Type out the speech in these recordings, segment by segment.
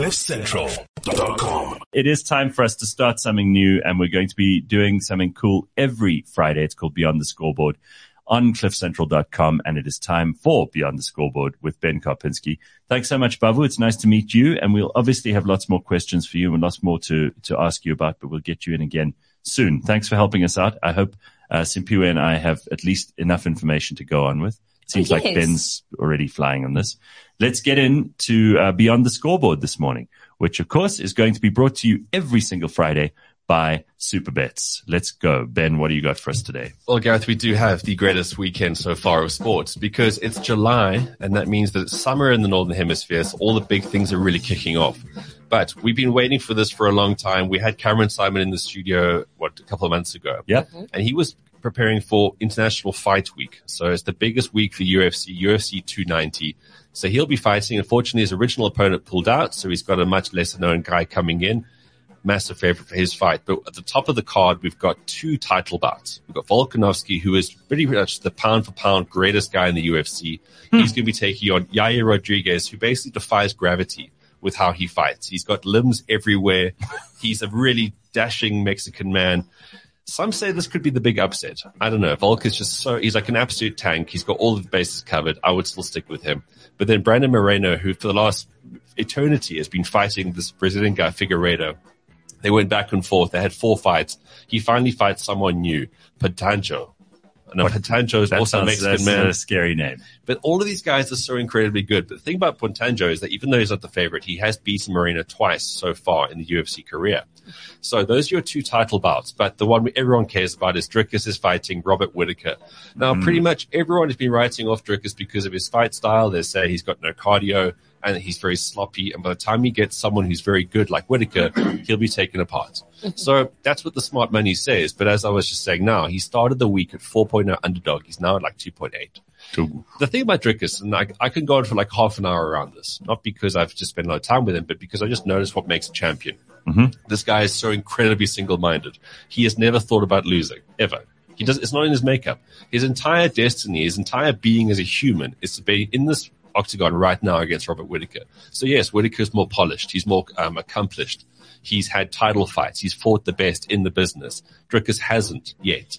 CliffCentral.com. It is time for us to start something new, and we're going to be doing something cool every Friday. It's called Beyond the Scoreboard on cliffcentral.com, and it is time for Beyond the Scoreboard with Ben Karpinski. Thanks so much, Bavu. It's nice to meet you, and we'll obviously have lots more questions for you and lots more to, to ask you about, but we'll get you in again soon. Thanks for helping us out. I hope uh, Simpiwe and I have at least enough information to go on with. It seems Yes. like Ben's already flying on this. Let's get into uh, Beyond the Scoreboard this morning, which of course is going to be brought to you every single Friday by Supabets. Let's go. Ben, what do you got for us today? Well, Gareth, we do have the greatest weekend so far of sports because it's July, and that means that it's summer in the Northern Hemisphere, so all the big things are really kicking off. But we've been waiting for this for a long time. We had Cameron Saaiman in the studio, what, a couple of months ago. Yep. And he was preparing for International Fight Week. So it's the biggest week for UFC, UFC 290. So he'll be fighting. Unfortunately, his original opponent pulled out, so he's got a much lesser known guy coming in massive favorite for his fight. But at the top of the card, we've got two title bouts. We've got Volkanovski, who is pretty much the pound for pound greatest guy in the UFC. Hmm. He's going to be taking on Yair Rodriguez, who basically defies gravity with how he fights. He's got limbs everywhere. He's a really dashing Mexican man. Some say this could be the big upset. I don't know. Volk is just so, he's like an absolute tank. He's got all of the bases covered. I would still stick with him. But then Brandon Moreno, who for the last eternity has been fighting this Brazilian guy, Figueiredo, they went back and forth. They had four fights. He finally fights someone new, Patanjo. No, Patanjo is also a sounds Mexican that's man. a scary name. But all of these guys are so incredibly good. But the thing about Pontanjo is that even though he's not the favorite, he has beaten Moreno twice so far in the UFC career. So those are your two title bouts. But the one everyone cares about is Dricus is fighting Robert Whitaker. Now, hmm. pretty much everyone has been writing off Dricus because of his fight style. They say he's got no cardio and he's very sloppy. And by the time he gets someone who's very good like Whitaker, he'll be taken apart. so that's what the smart money says. But as I was just saying now, he started the week at 4.0 underdog. He's now at like 2.8 the thing about Dricus, and I, I can go on for like half an hour around this, not because I've just spent a lot of time with him, but because I just noticed what makes a champion. Mm-hmm. This guy is so incredibly single-minded. He has never thought about losing, ever. He does, it's not in his makeup. His entire destiny, his entire being as a human is to be in this octagon right now against Robert Whitaker. So yes, Whitaker's more polished. He's more um, accomplished. He's had title fights. He's fought the best in the business. Dricus hasn't yet.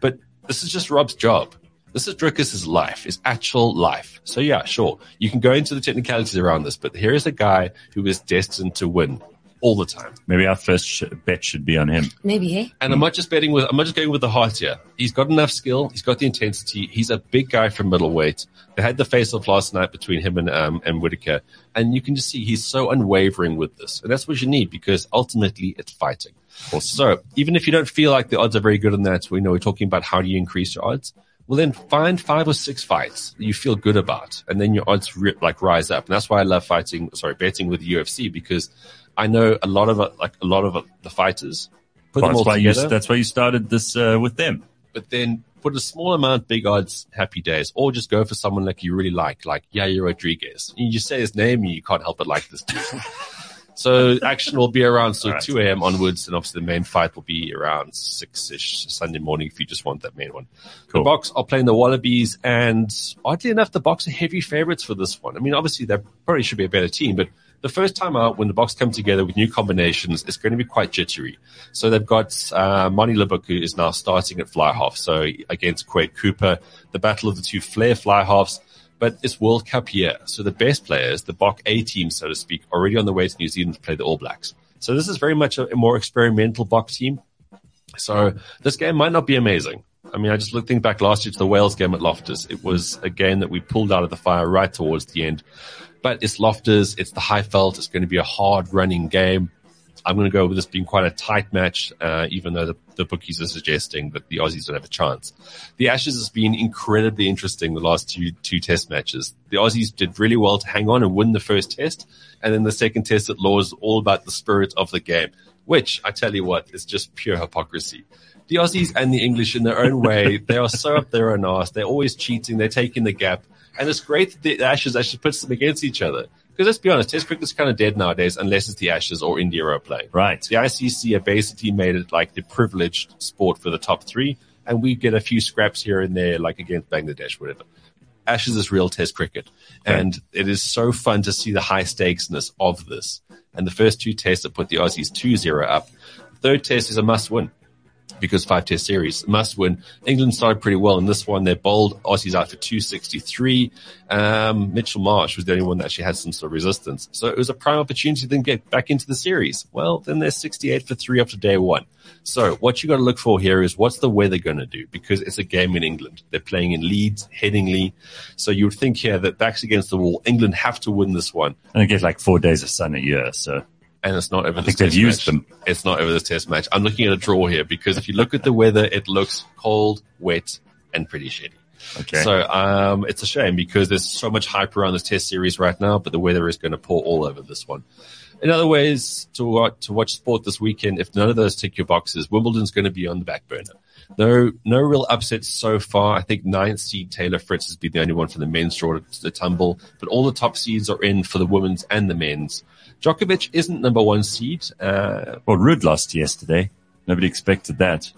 But this is just Rob's job. This is Dricus' life, his actual life. So yeah, sure. You can go into the technicalities around this, but here is a guy who is destined to win all the time. Maybe our first sh- bet should be on him. Maybe, eh? And I'm not just betting with, I'm not just going with the heart here. He's got enough skill. He's got the intensity. He's a big guy from middleweight. They had the face off last night between him and, um, and Whitaker. And you can just see he's so unwavering with this. And that's what you need because ultimately it's fighting. So even if you don't feel like the odds are very good on that, we know we're talking about how do you increase your odds. Well, then find five or six fights that you feel good about, and then your odds ri like rise up. And that's why I love fighting, sorry, betting with the UFC because I know a lot of uh, like a lot of uh, the fighters put Well, them all that's why you that's why you started this uh, with them. but then put a small amount, big odds, happy days, or just go for someone like you really like, like Yair Rodriguez. And you just say his name and you can't help but like this dude. so action will be around so All right. 2 a.m. onwards, and obviously the main fight will be around 6-ish Sunday morning if you just want that main one. Cool. The Boks are playing the Wallabies, and oddly enough, the Boks are heavy favorites for this one. I mean, obviously they probably should be a better team, but the first time out, when the Boks come together with new combinations, it's going to be quite jittery. So they've got uh, Monty Libbok is now starting at fly half, so against Quade Cooper, the battle of the two flair fly halves. But it's World Cup year, so the best players, the Bok A team, so to speak, already on the way to New Zealand to play the All Blacks. So this is very much a, a more experimental Bok team. So this game might not be amazing. I mean, I just look think back last year to the Wales game at Loftus. It was a game that we pulled out of the fire right towards the end. But it's Loftus, it's the Highveld, it's going to be a hard running game. I'm going to go with this being quite a tight match, uh, even though the, the bookies are suggesting that the Aussies don't have a chance. The Ashes has been incredibly interesting the last two two test matches. The Aussies did really well to hang on and win the first test, and then the second test at Lord's all about the spirit of the game, which I tell you what is just pure hypocrisy. The Aussies and the English, in their own way, they are so up their own arse. They're always cheating. They're taking the gap, and it's great that the Ashes actually puts them against each other. Because let's be honest, Test cricket's kind of dead nowadays, unless it's the Ashes or India are playing. Right. The ICC have basically made it like the privileged sport for the top three, and we get a few scraps here and there, like against Bangladesh, whatever. Ashes is real test cricket. And it is so fun to see the high stakesness of this. And the first two tests have put the Aussies 2-0 up. Third test is a must win because five test series must win. England started pretty well in this one. They're bold. Aussies out for 263. Um, Mitchell Marsh was the only one that actually had some sort of resistance. So it was a prime opportunity to then get back into the series. Well, then they're 68 for three after day one. So what you got to look for here is what's the weather going to do? Because it's a game in England. They're playing in Leeds, Headingley. So you would think here that backs against the wall, England have to win this one. And they get like four days of sun a year. So and it's not over. I think they've used match. them. It's not over this test match. I'm looking at a draw here because if you look at the weather, it looks cold, wet, and pretty shitty. Okay. So um, it's a shame because there's so much hype around this test series right now, but the weather is going to pour all over this one. In other ways, to watch, to watch sport this weekend, if none of those tick your boxes, Wimbledon's going to be on the back burner. No, no real upsets so far. I think ninth seed Taylor Fritz has been the only one for the men's draw to the tumble, but all the top seeds are in for the women's and the men's. Djokovic isn't number one seed. Uh, well, Ruud lost yesterday. Nobody expected that.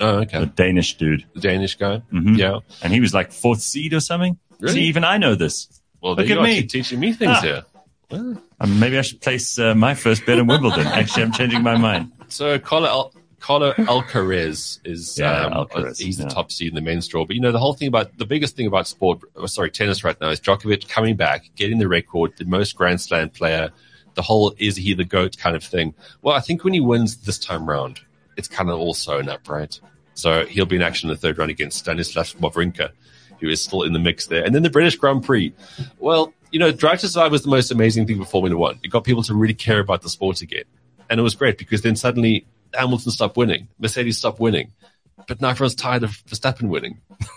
oh, okay. The Danish dude. The Danish guy. Mhm. Yeah. And he was like fourth seed or something. Really? See, even I know this. Well, Look at me. teaching me things Ah. here. Well, Um, maybe I should place uh, my first bet in Wimbledon. Actually, I'm changing my mind. So Carlo, Al- Alcaraz is Yeah, um, Alcaraz, he's yeah. the top seed in the men's draw. But you know the whole thing about the biggest thing about sport, oh, sorry, tennis right now is Djokovic coming back, getting the record, the most Grand Slam player. The whole is he the goat kind of thing. Well, I think when he wins this time round, it's kind of all sewn up, right? So he'll be in action in the third round against Stanislav Wawrinka, who is still in the mix there. And then the British Grand Prix. Well, you know, Drive to Survive was the most amazing thing for Formula One. It got people to really care about the sport again. And it was great because then suddenly Hamilton stopped winning, Mercedes stopped winning, but now everyone's tired of Verstappen winning.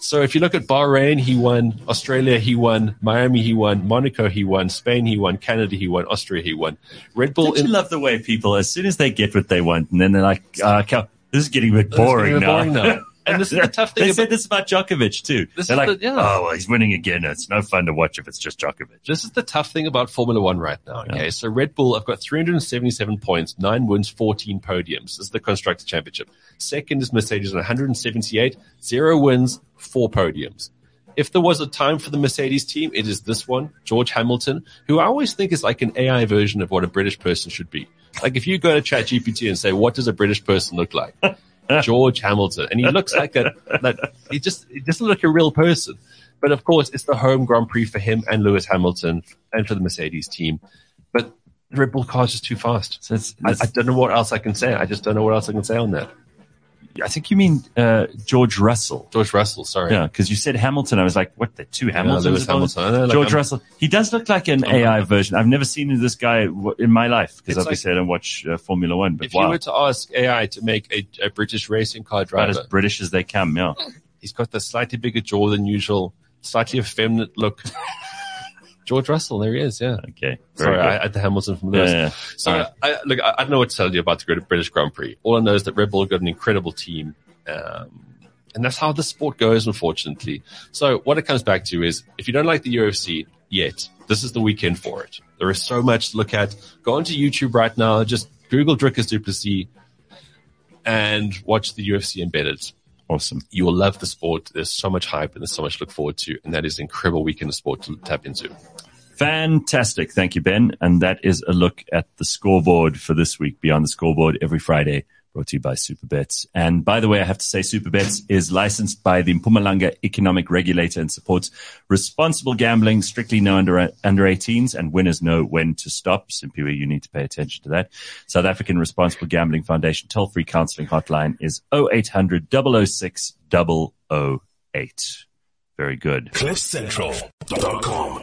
so if you look at Bahrain, he won, Australia, he won, Miami, he won, Monaco, he won, Spain, he won, Canada, he won, Austria, he won. Red Bull Don't you love the way people, as soon as they get what they want, and then they're like, uh, this is getting a bit boring, getting a bit now. boring now. And this is the tough thing They about- said this about Djokovic too. This they're is like, the- yeah. oh, well, he's winning again. It's no fun to watch if it's just Djokovic. This is the tough thing about Formula One right now. Okay, Yeah. so Red Bull, I've got 377 points, nine wins, 14 podiums. This is the Constructor Championship. Second is Mercedes on 178, zero wins, four podiums. If there was a time for the Mercedes team, it is this one, George Hamilton, who I always think is like an AI version of what a British person should be. Like if you go to ChatGPT and say, what does a British person look like? George Hamilton. And he looks like a, that, he just, he doesn't look like a real person. But of course, it's the home Grand Prix for him and Lewis Hamilton and for the Mercedes team. But the Red Bull car is just too fast. So it's, I, I don't know what else I can say. I just don't know what else I can say on that. I think you mean uh, George Russell. George Russell, sorry. Yeah, because you said Hamilton. I was like, what? The two Hamiltons? Involved? Hamilton. Know, like, George I'm- Russell. He does look like an I'm- AI version. I've never seen this guy w- in my life because obviously I don't watch uh, Formula One. But If you were to ask AI to make a, a British racing car about as British as they come. Yeah. he's got the slightly bigger jaw than usual, slightly effeminate look. George Russell, there he is, yeah. Okay. Sorry, good. I had the Hamilton from yeah, Lewis. yeah. So right. I, look, I, I don't know what to tell you about the British Grand Prix. All I know is that Red Bull got an incredible team, um, and that's how the sport goes, unfortunately. So what it comes back to is, if you don't like the UFC yet, this is the weekend for it. There is so much to look at. Go onto YouTube right now, just Google Dricus du Plessis, and watch the UFC embedded. Awesome. You will love the sport. There's so much hype and there's so much to look forward to, and that is an incredible weekend of sport to tap into. Fantastic. Thank you, Ben. And that is a look at the scoreboard for this week, Beyond the Scoreboard, every Friday, brought to you by Supabets. And by the way, I have to say Supabets is licensed by the Mpumalanga Economic Regulator and supports responsible gambling, strictly no under, under 18s, and winners know when to stop. Simply you need to pay attention to that. South African Responsible Gambling Foundation toll-free counseling hotline is 0800 006 008. Very good. CliffCentral.com.